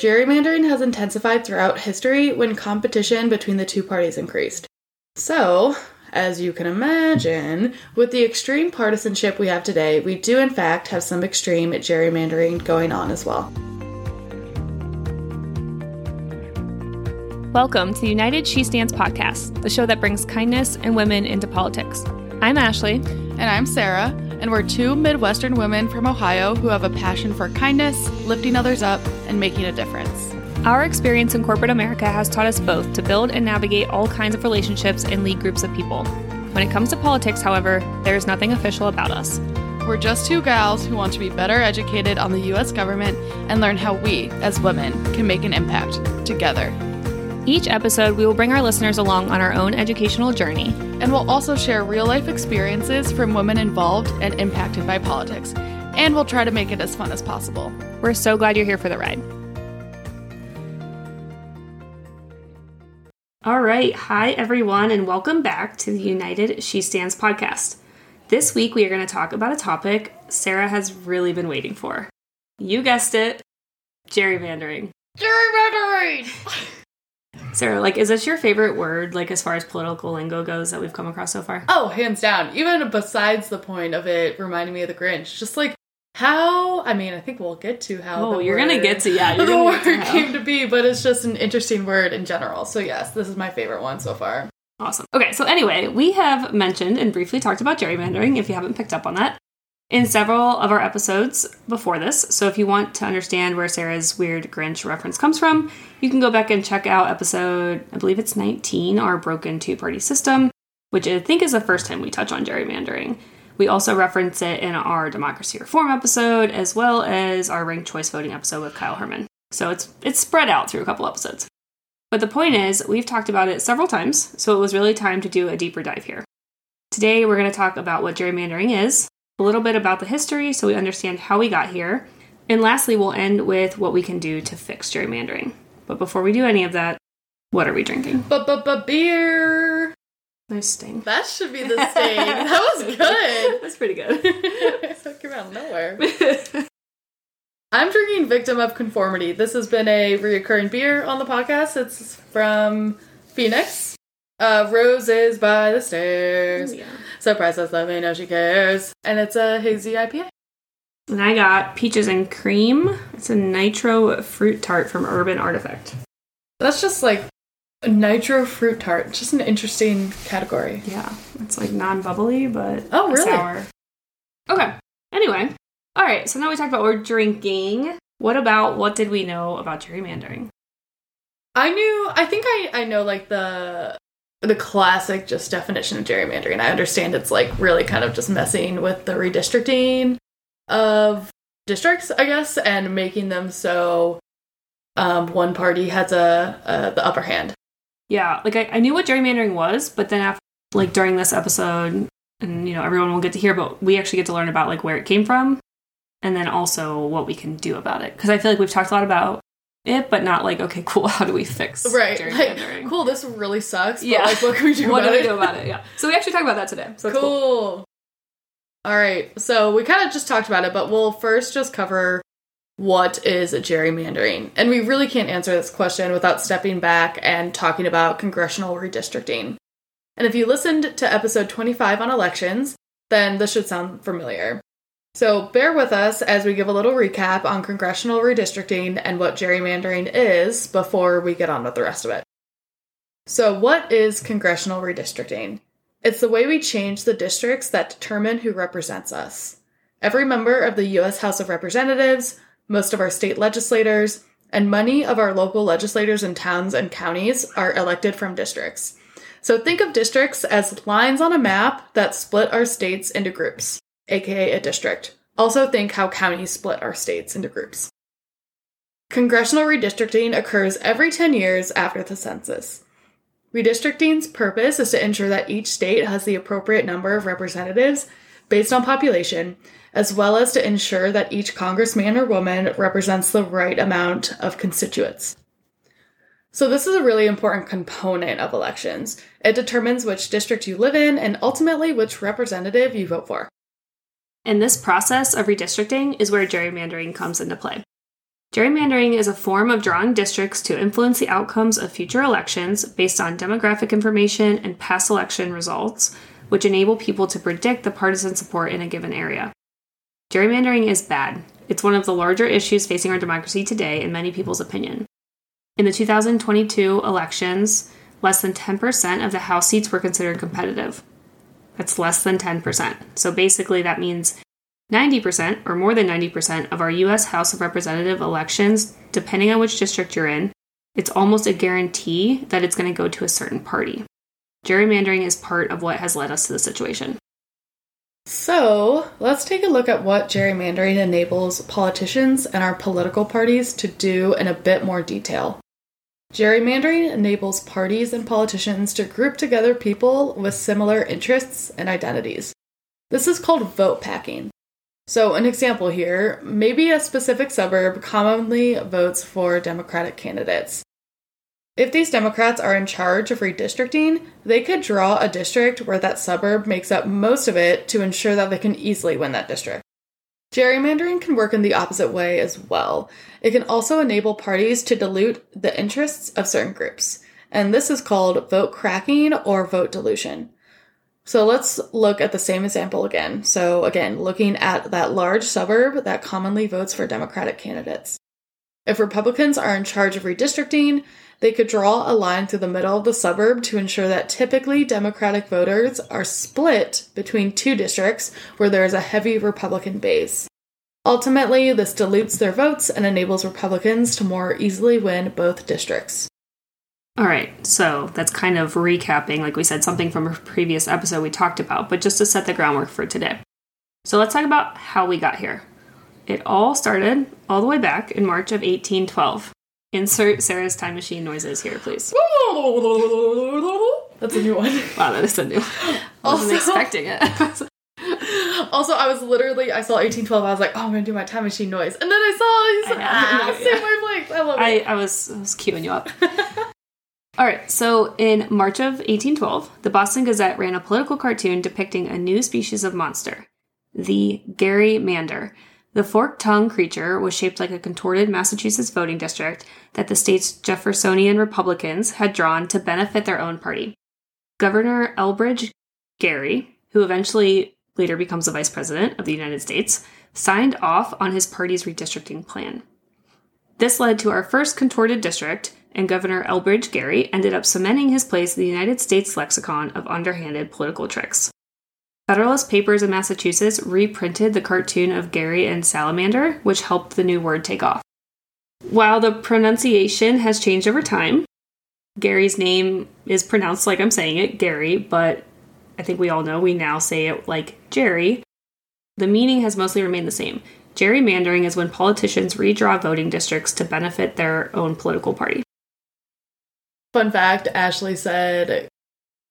Gerrymandering has intensified throughout history when competition between the two parties increased. So, as you can imagine, with the extreme partisanship we have today, we do in fact have some extreme gerrymandering going on as well. Welcome to the United She Stands podcast, the show that brings kindness and women into politics. I'm Ashley. And I'm Sarah, and we're two Midwestern women from Ohio who have a passion for kindness, lifting others up, and making a difference. Our experience in corporate America has taught us both to build and navigate all kinds of relationships and lead groups of people. When it comes to politics, however, there is nothing official about us. We're just two gals who want to be better educated on the US government and learn how we, as women, can make an impact together. Each episode, we will bring our listeners along on our own educational journey. And we'll also share real life experiences from women involved and impacted by politics. And we'll try to make it as fun as possible. We're so glad you're here for the ride. All right. Hi, everyone, and welcome back to the United She Stands podcast. This week, we are going to talk about a topic Sarah has really been waiting for. You guessed it gerrymandering. Gerrymandering! Sarah, like, is this your favorite word, like, as far as political lingo goes that we've come across so far? Oh, hands down. Even besides the point of it reminding me of the Grinch, just like how I mean, I think we'll get to how. Oh, you're word, gonna get to yeah. You're the word to came to be, but it's just an interesting word in general. So yes, this is my favorite one so far. Awesome. Okay, so anyway, we have mentioned and briefly talked about gerrymandering. If you haven't picked up on that, in several of our episodes before this. So if you want to understand where Sarah's weird Grinch reference comes from, you can go back and check out episode, I believe it's 19, our broken two party system, which I think is the first time we touch on gerrymandering. We also reference it in our democracy reform episode, as well as our ranked choice voting episode with Kyle Herman. So it's it's spread out through a couple episodes. But the point is, we've talked about it several times, so it was really time to do a deeper dive here. Today, we're going to talk about what gerrymandering is, a little bit about the history so we understand how we got here, and lastly, we'll end with what we can do to fix gerrymandering. But before we do any of that, what are we drinking? Beer. Nice sting. That should be the sting. that was good. That's pretty good. Came out of nowhere. I'm drinking Victim of Conformity. This has been a reoccurring beer on the podcast. It's from Phoenix. Uh, Roses by the Stairs. yeah. Surprise us, let me know she cares. And it's a hazy IPA. And I got Peaches and Cream. It's a nitro fruit tart from Urban Artifact. That's just like a nitro fruit tart. Just an interesting category. Yeah. It's like non bubbly, but oh, really? sour. Okay. Anyway. All right. So now we talked about what we're drinking. What about what did we know about gerrymandering? I knew, I think I, I know like the the classic just definition of gerrymandering. I understand it's like really kind of just messing with the redistricting of districts, I guess, and making them so um, one party has a, a, the upper hand. Yeah, like I, I knew what gerrymandering was, but then after like during this episode, and you know everyone will get to hear, but we actually get to learn about like where it came from, and then also what we can do about it. Because I feel like we've talked a lot about it, but not like, okay, cool, how do we fix right? Like, cool, this really sucks. yeah, like, what can we do? what do we do about it? Yeah. So we actually talk about that today. So cool. cool. All right, so we kind of just talked about it, but we'll first just cover what is a gerrymandering, and we really can't answer this question without stepping back and talking about congressional redistricting. And if you listened to episode 25 on elections, then this should sound familiar. So bear with us as we give a little recap on congressional redistricting and what gerrymandering is before we get on with the rest of it. So, what is congressional redistricting? It's the way we change the districts that determine who represents us. Every member of the U.S. House of Representatives, most of our state legislators, and many of our local legislators in towns and counties are elected from districts. So think of districts as lines on a map that split our states into groups aka a district. Also, think how counties split our states into groups. Congressional redistricting occurs every 10 years after the census. Redistricting's purpose is to ensure that each state has the appropriate number of representatives based on population, as well as to ensure that each congressman or woman represents the right amount of constituents. So, this is a really important component of elections. It determines which district you live in and ultimately which representative you vote for. And this process of redistricting is where gerrymandering comes into play. Gerrymandering is a form of drawing districts to influence the outcomes of future elections based on demographic information and past election results, which enable people to predict the partisan support in a given area. Gerrymandering is bad. It's one of the larger issues facing our democracy today, in many people's opinion. In the 2022 elections, less than 10% of the House seats were considered competitive. That's less than 10%. So basically, that means 90% or more than 90% of our US House of Representative elections, depending on which district you're in, it's almost a guarantee that it's going to go to a certain party. Gerrymandering is part of what has led us to this situation. So, let's take a look at what gerrymandering enables politicians and our political parties to do in a bit more detail. Gerrymandering enables parties and politicians to group together people with similar interests and identities. This is called vote packing. So, an example here maybe a specific suburb commonly votes for Democratic candidates. If these Democrats are in charge of redistricting, they could draw a district where that suburb makes up most of it to ensure that they can easily win that district. Gerrymandering can work in the opposite way as well. It can also enable parties to dilute the interests of certain groups, and this is called vote cracking or vote dilution. So let's look at the same example again. So, again, looking at that large suburb that commonly votes for Democratic candidates. If Republicans are in charge of redistricting, they could draw a line through the middle of the suburb to ensure that typically Democratic voters are split between two districts where there is a heavy Republican base. Ultimately, this dilutes their votes and enables Republicans to more easily win both districts. All right, so that's kind of recapping, like we said, something from a previous episode we talked about, but just to set the groundwork for today. So let's talk about how we got here. It all started all the way back in March of 1812. Insert Sarah's time machine noises here, please. That's a new one. Wow, that is a new. I wasn't expecting it. Also, I was literally, I saw 1812, I was like, oh, I'm gonna do my time machine noise. And then I saw, I know, ah, yeah. I love I, it. I was I was queuing you up. All right, so in March of 1812, the Boston Gazette ran a political cartoon depicting a new species of monster, the Gary Mander. The forked tongue creature was shaped like a contorted Massachusetts voting district that the state's Jeffersonian Republicans had drawn to benefit their own party. Governor Elbridge Gerry, who eventually later becomes the vice president of the United States, signed off on his party's redistricting plan. This led to our first contorted district, and Governor Elbridge Gerry ended up cementing his place in the United States lexicon of underhanded political tricks. Federalist Papers in Massachusetts reprinted the cartoon of Gary and Salamander, which helped the new word take off. While the pronunciation has changed over time, Gary's name is pronounced like I'm saying it, Gary, but I think we all know we now say it like Jerry. The meaning has mostly remained the same. Gerrymandering is when politicians redraw voting districts to benefit their own political party. Fun fact Ashley said,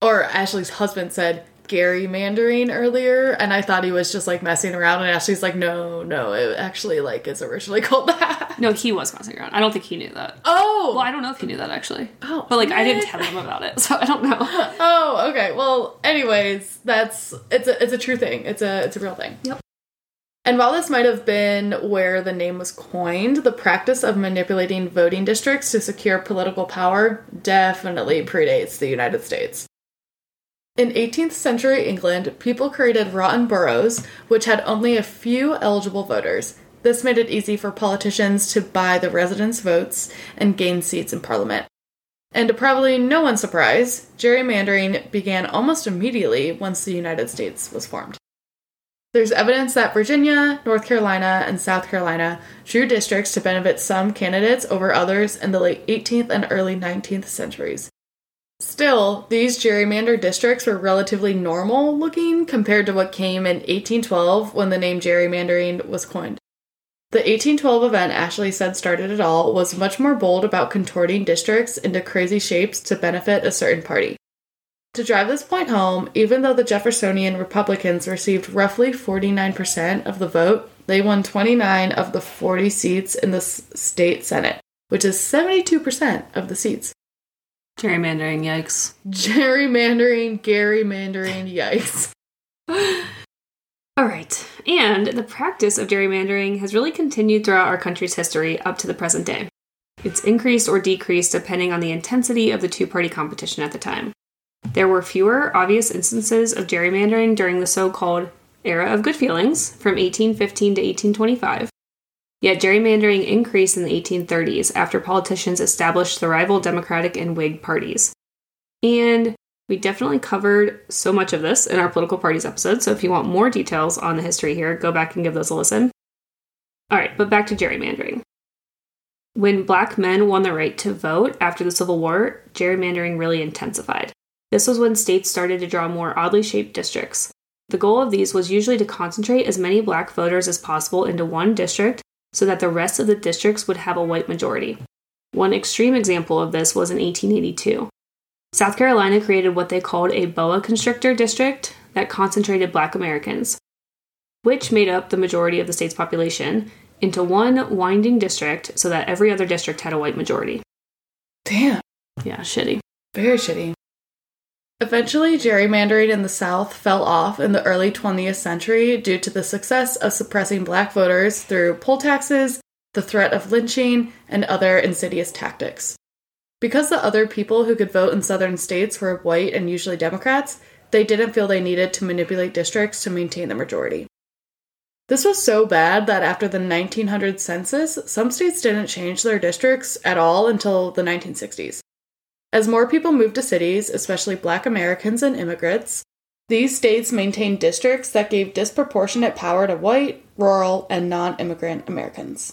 or Ashley's husband said, Gary Mandarin earlier, and I thought he was just like messing around, and Ashley's like, no, no, it actually like is originally called that. No, he was messing around. I don't think he knew that. Oh, Well, I don't know if he knew that actually. oh, But like, I didn't tell him about it, so I don't know. Oh, okay. Well, anyways, that's it's a it's a true thing. It's a it's a real thing. Yep. And while this might have been where the name was coined, the practice of manipulating voting districts to secure political power definitely predates the United States. In 18th century England, people created rotten boroughs, which had only a few eligible voters. This made it easy for politicians to buy the residents' votes and gain seats in parliament. And to probably no one's surprise, gerrymandering began almost immediately once the United States was formed. There's evidence that Virginia, North Carolina, and South Carolina drew districts to benefit some candidates over others in the late 18th and early 19th centuries. Still, these gerrymandered districts were relatively normal looking compared to what came in 1812 when the name gerrymandering was coined. The 1812 event Ashley said started it all was much more bold about contorting districts into crazy shapes to benefit a certain party. To drive this point home, even though the Jeffersonian Republicans received roughly 49% of the vote, they won 29 of the 40 seats in the state Senate, which is 72% of the seats. Gerrymandering, yikes. Gerrymandering, Gary Mandering, yikes. All right. And the practice of gerrymandering has really continued throughout our country's history up to the present day. It's increased or decreased depending on the intensity of the two party competition at the time. There were fewer obvious instances of gerrymandering during the so called era of good feelings from 1815 to 1825. Yet gerrymandering increased in the 1830s after politicians established the rival Democratic and Whig parties. And we definitely covered so much of this in our political parties episode, so if you want more details on the history here, go back and give those a listen. All right, but back to gerrymandering. When black men won the right to vote after the Civil War, gerrymandering really intensified. This was when states started to draw more oddly shaped districts. The goal of these was usually to concentrate as many black voters as possible into one district so that the rest of the districts would have a white majority. One extreme example of this was in 1882. South Carolina created what they called a boa constrictor district that concentrated black Americans, which made up the majority of the state's population, into one winding district so that every other district had a white majority. Damn. Yeah, shitty. Very shitty. Eventually, gerrymandering in the South fell off in the early 20th century due to the success of suppressing black voters through poll taxes, the threat of lynching, and other insidious tactics. Because the other people who could vote in southern states were white and usually Democrats, they didn't feel they needed to manipulate districts to maintain the majority. This was so bad that after the 1900 census, some states didn't change their districts at all until the 1960s. As more people moved to cities, especially black Americans and immigrants, these states maintained districts that gave disproportionate power to white, rural, and non immigrant Americans.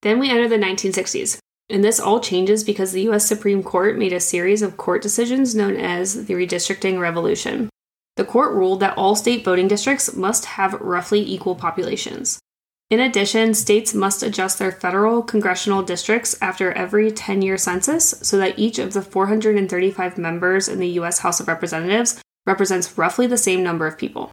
Then we enter the 1960s. And this all changes because the US Supreme Court made a series of court decisions known as the Redistricting Revolution. The court ruled that all state voting districts must have roughly equal populations. In addition, states must adjust their federal congressional districts after every 10 year census so that each of the 435 members in the U.S. House of Representatives represents roughly the same number of people.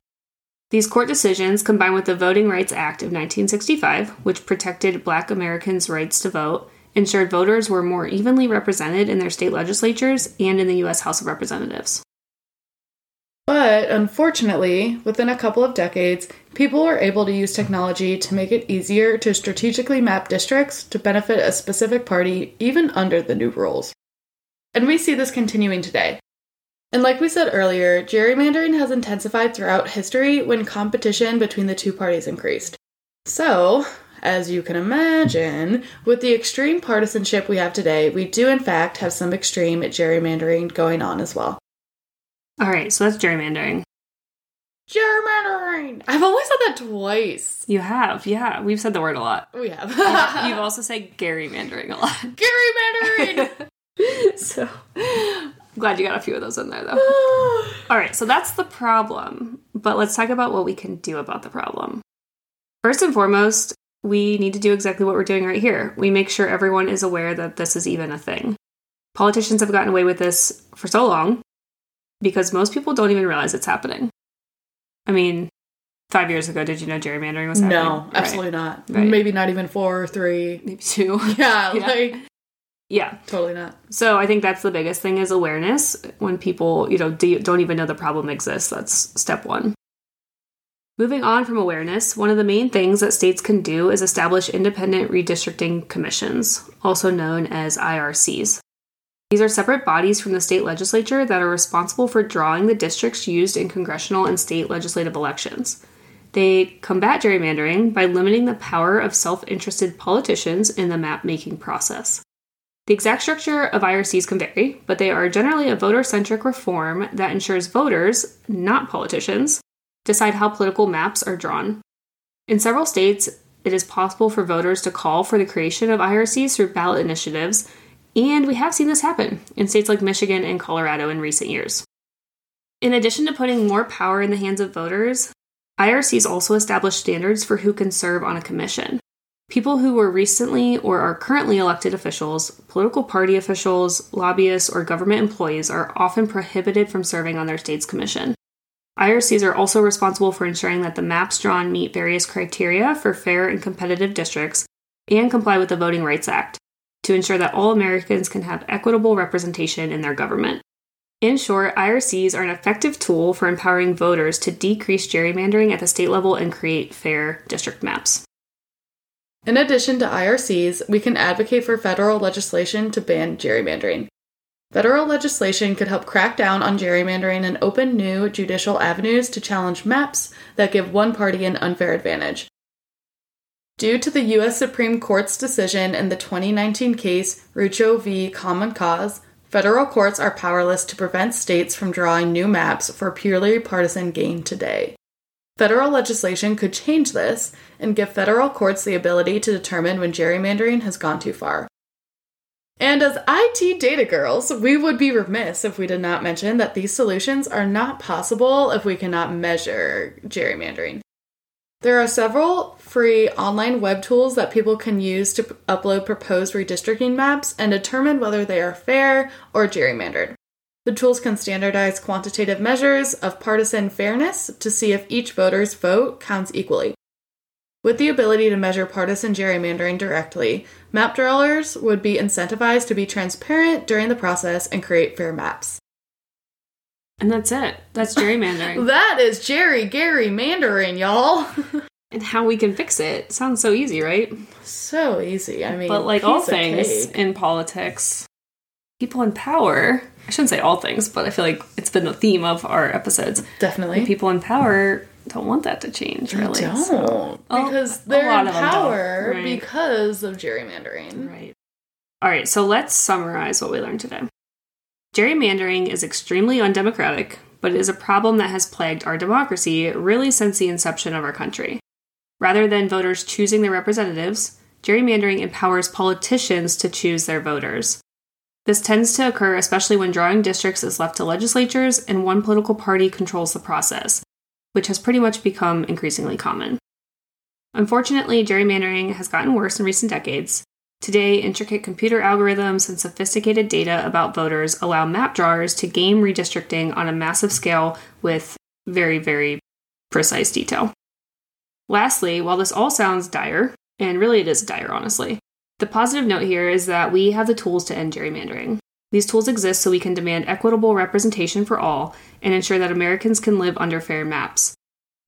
These court decisions, combined with the Voting Rights Act of 1965, which protected black Americans' rights to vote, ensured voters were more evenly represented in their state legislatures and in the U.S. House of Representatives. But unfortunately, within a couple of decades, people were able to use technology to make it easier to strategically map districts to benefit a specific party even under the new rules. And we see this continuing today. And like we said earlier, gerrymandering has intensified throughout history when competition between the two parties increased. So, as you can imagine, with the extreme partisanship we have today, we do in fact have some extreme gerrymandering going on as well. All right, so that's gerrymandering. Gerrymandering! I've only said that twice. You have, yeah. We've said the word a lot. We have. You've also said gerrymandering a lot. Gerrymandering! so, glad you got a few of those in there, though. All right, so that's the problem. But let's talk about what we can do about the problem. First and foremost, we need to do exactly what we're doing right here. We make sure everyone is aware that this is even a thing. Politicians have gotten away with this for so long because most people don't even realize it's happening. I mean, five years ago, did you know gerrymandering was happening? no, absolutely not. Right. Maybe not even four or three. Maybe two. Yeah, Yeah. like, yeah. totally not. So I think that's the biggest thing is awareness. When people, you know, do, don't even know the problem exists, that's step one. Moving on from awareness, one of the main things that states can do is establish independent redistricting commissions, also known as IRCs. These are separate bodies from the state legislature that are responsible for drawing the districts used in congressional and state legislative elections. They combat gerrymandering by limiting the power of self interested politicians in the map making process. The exact structure of IRCs can vary, but they are generally a voter centric reform that ensures voters, not politicians, decide how political maps are drawn. In several states, it is possible for voters to call for the creation of IRCs through ballot initiatives, and we have seen this happen in states like Michigan and Colorado in recent years. In addition to putting more power in the hands of voters, IRCs also establish standards for who can serve on a commission. People who were recently or are currently elected officials, political party officials, lobbyists, or government employees are often prohibited from serving on their state's commission. IRCs are also responsible for ensuring that the maps drawn meet various criteria for fair and competitive districts and comply with the Voting Rights Act to ensure that all Americans can have equitable representation in their government. In short, IRCs are an effective tool for empowering voters to decrease gerrymandering at the state level and create fair district maps. In addition to IRCs, we can advocate for federal legislation to ban gerrymandering. Federal legislation could help crack down on gerrymandering and open new judicial avenues to challenge maps that give one party an unfair advantage. Due to the U.S. Supreme Court's decision in the 2019 case Rucho v. Common Cause, federal courts are powerless to prevent states from drawing new maps for purely partisan gain today. Federal legislation could change this and give federal courts the ability to determine when gerrymandering has gone too far. And as IT data girls, we would be remiss if we did not mention that these solutions are not possible if we cannot measure gerrymandering. There are several free online web tools that people can use to upload proposed redistricting maps and determine whether they are fair or gerrymandered. The tools can standardize quantitative measures of partisan fairness to see if each voter's vote counts equally. With the ability to measure partisan gerrymandering directly, map drawers would be incentivized to be transparent during the process and create fair maps. And that's it. That's gerrymandering. That is Jerry Gary Mandarin, y'all. and how we can fix it sounds so easy, right? so easy. I mean, But like all things in politics, people in power, I shouldn't say all things, but I feel like it's been the theme of our episodes. definitely. People in power don't want that to change, really. don't so- Oh, because they're in of them don't, power right. because of gerrymandering. Right. All right, so let's summarize what we learned today. Gerrymandering is extremely undemocratic, but it is a problem that has plagued our democracy really since the inception of our country. Rather than voters choosing their representatives, gerrymandering empowers politicians to choose their voters. This tends to occur especially when drawing districts is left to legislatures and one political party controls the process, which has pretty much become increasingly common. Unfortunately, gerrymandering has gotten worse in recent decades. Today, intricate computer algorithms and sophisticated data about voters allow map drawers to game redistricting on a massive scale with very, very precise detail. Lastly, while this all sounds dire, and really it is dire, honestly, the positive note here is that we have the tools to end gerrymandering. These tools exist so we can demand equitable representation for all and ensure that Americans can live under fair maps.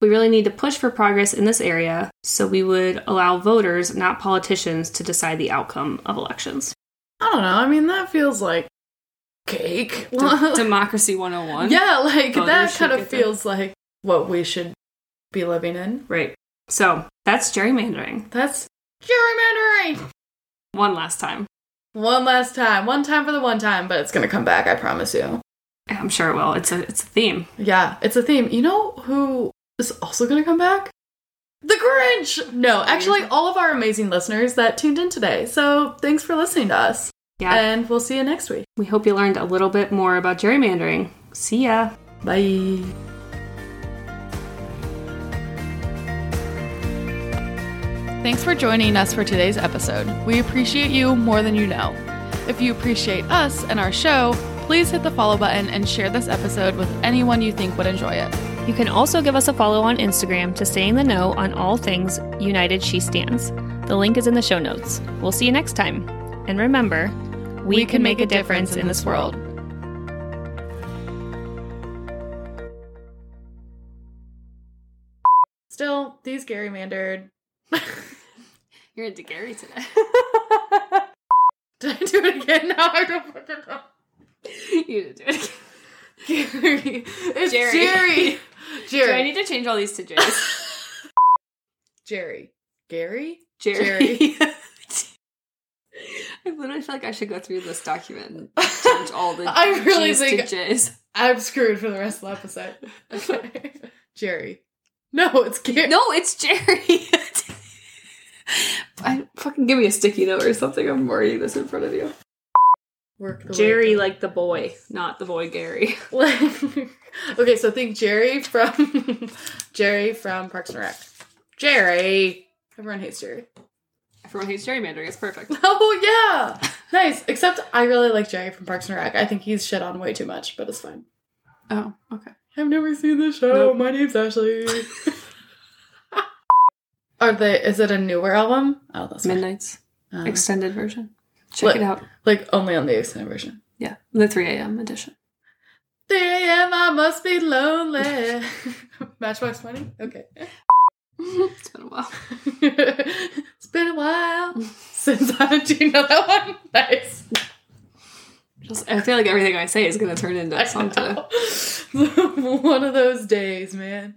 We really need to push for progress in this area so we would allow voters, not politicians, to decide the outcome of elections. I don't know. I mean, that feels like cake. Democracy 101. yeah, like Voters that kind of get to- feels like what we should be living in. Right. So that's gerrymandering. That's gerrymandering. One last time. One last time. One time for the one time, but it's gonna come back, I promise you. I'm sure it will. It's a it's a theme. Yeah, it's a theme. You know who is also gonna come back? The Grinch! No, actually, all of our amazing listeners that tuned in today. So thanks for listening to us. Yeah. And we'll see you next week. we hope you learned a little bit more about gerrymandering. See ya. Bye. Thanks for joining us for today's episode. We appreciate you more than you know. If you appreciate us and our show, please hit the follow button and share this episode with anyone you think would enjoy it. You can also give us a follow on Instagram to stay in the know on all things United She Stands. The link is in the show notes. We'll see you next time. And remember, we, can make a difference in this world. Still, these gerrymandered. You're into Gary today. Did I do it again? No, I don't fucking know. you did do it. Again. Gary. It's Jerry. Jerry. Jerry. Do I need to change all these to J's? Jerry. Gary? Jerry. I literally feel like I should go through this document and change all the I really G's think- to J's. I'm screwed for the rest of the episode. Okay. Jerry. No, it's Gary. No, it's Jerry. I fucking give me a sticky note or something. I'm writing this in front of you. Work the Jerry, it like the boy, not the boy Gary. okay, so think Jerry from Jerry from Parks and Rec. Jerry. Everyone hates Jerry. Everyone hates gerrymandering. It's perfect. Oh yeah, nice. Except I really like Jerry from Parks and Rec. I think he's shit on way too much, but it's fine. Oh, okay. I've never seen the show. Nope. My name's Ashley. Are they? Is it a newer album? Oh, that's. Midnight's Uh, extended version. Check What? it out. like only on the extended version. Yeah, the 3 a.m. edition. 3 a.m. I must be lonely. Matchbox 20? Okay. it's been a while. it's been a while since I. Do you know that one? Nice. Just, I feel like everything I say is going to turn into a song today. one of those days, man.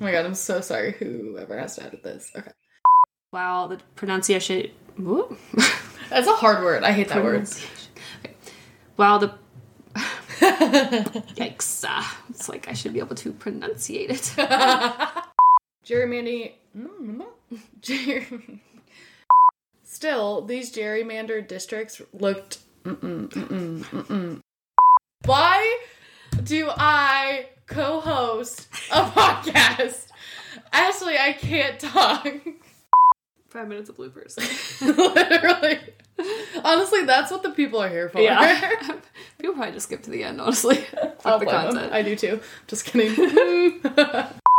Oh my god, I'm so sorry whoever has to edit this. Okay. Wow, the pronunciation. Whoop. That's a hard word. I hate that word. Okay. Wow, the. Yikes. Uh, it's like I should be able to pronunciate it. Gerrymandy. Mm, Still, these gerrymandered districts looked. Mm-mm, mm-mm, mm-mm. Why do I co host a podcast? Ashley, I can't talk. Five minutes of bloopers. Literally. Honestly, that's what the people are here for. Yeah. People probably just skip to the end, honestly. I'll the blame them. content. I do too. Just kidding.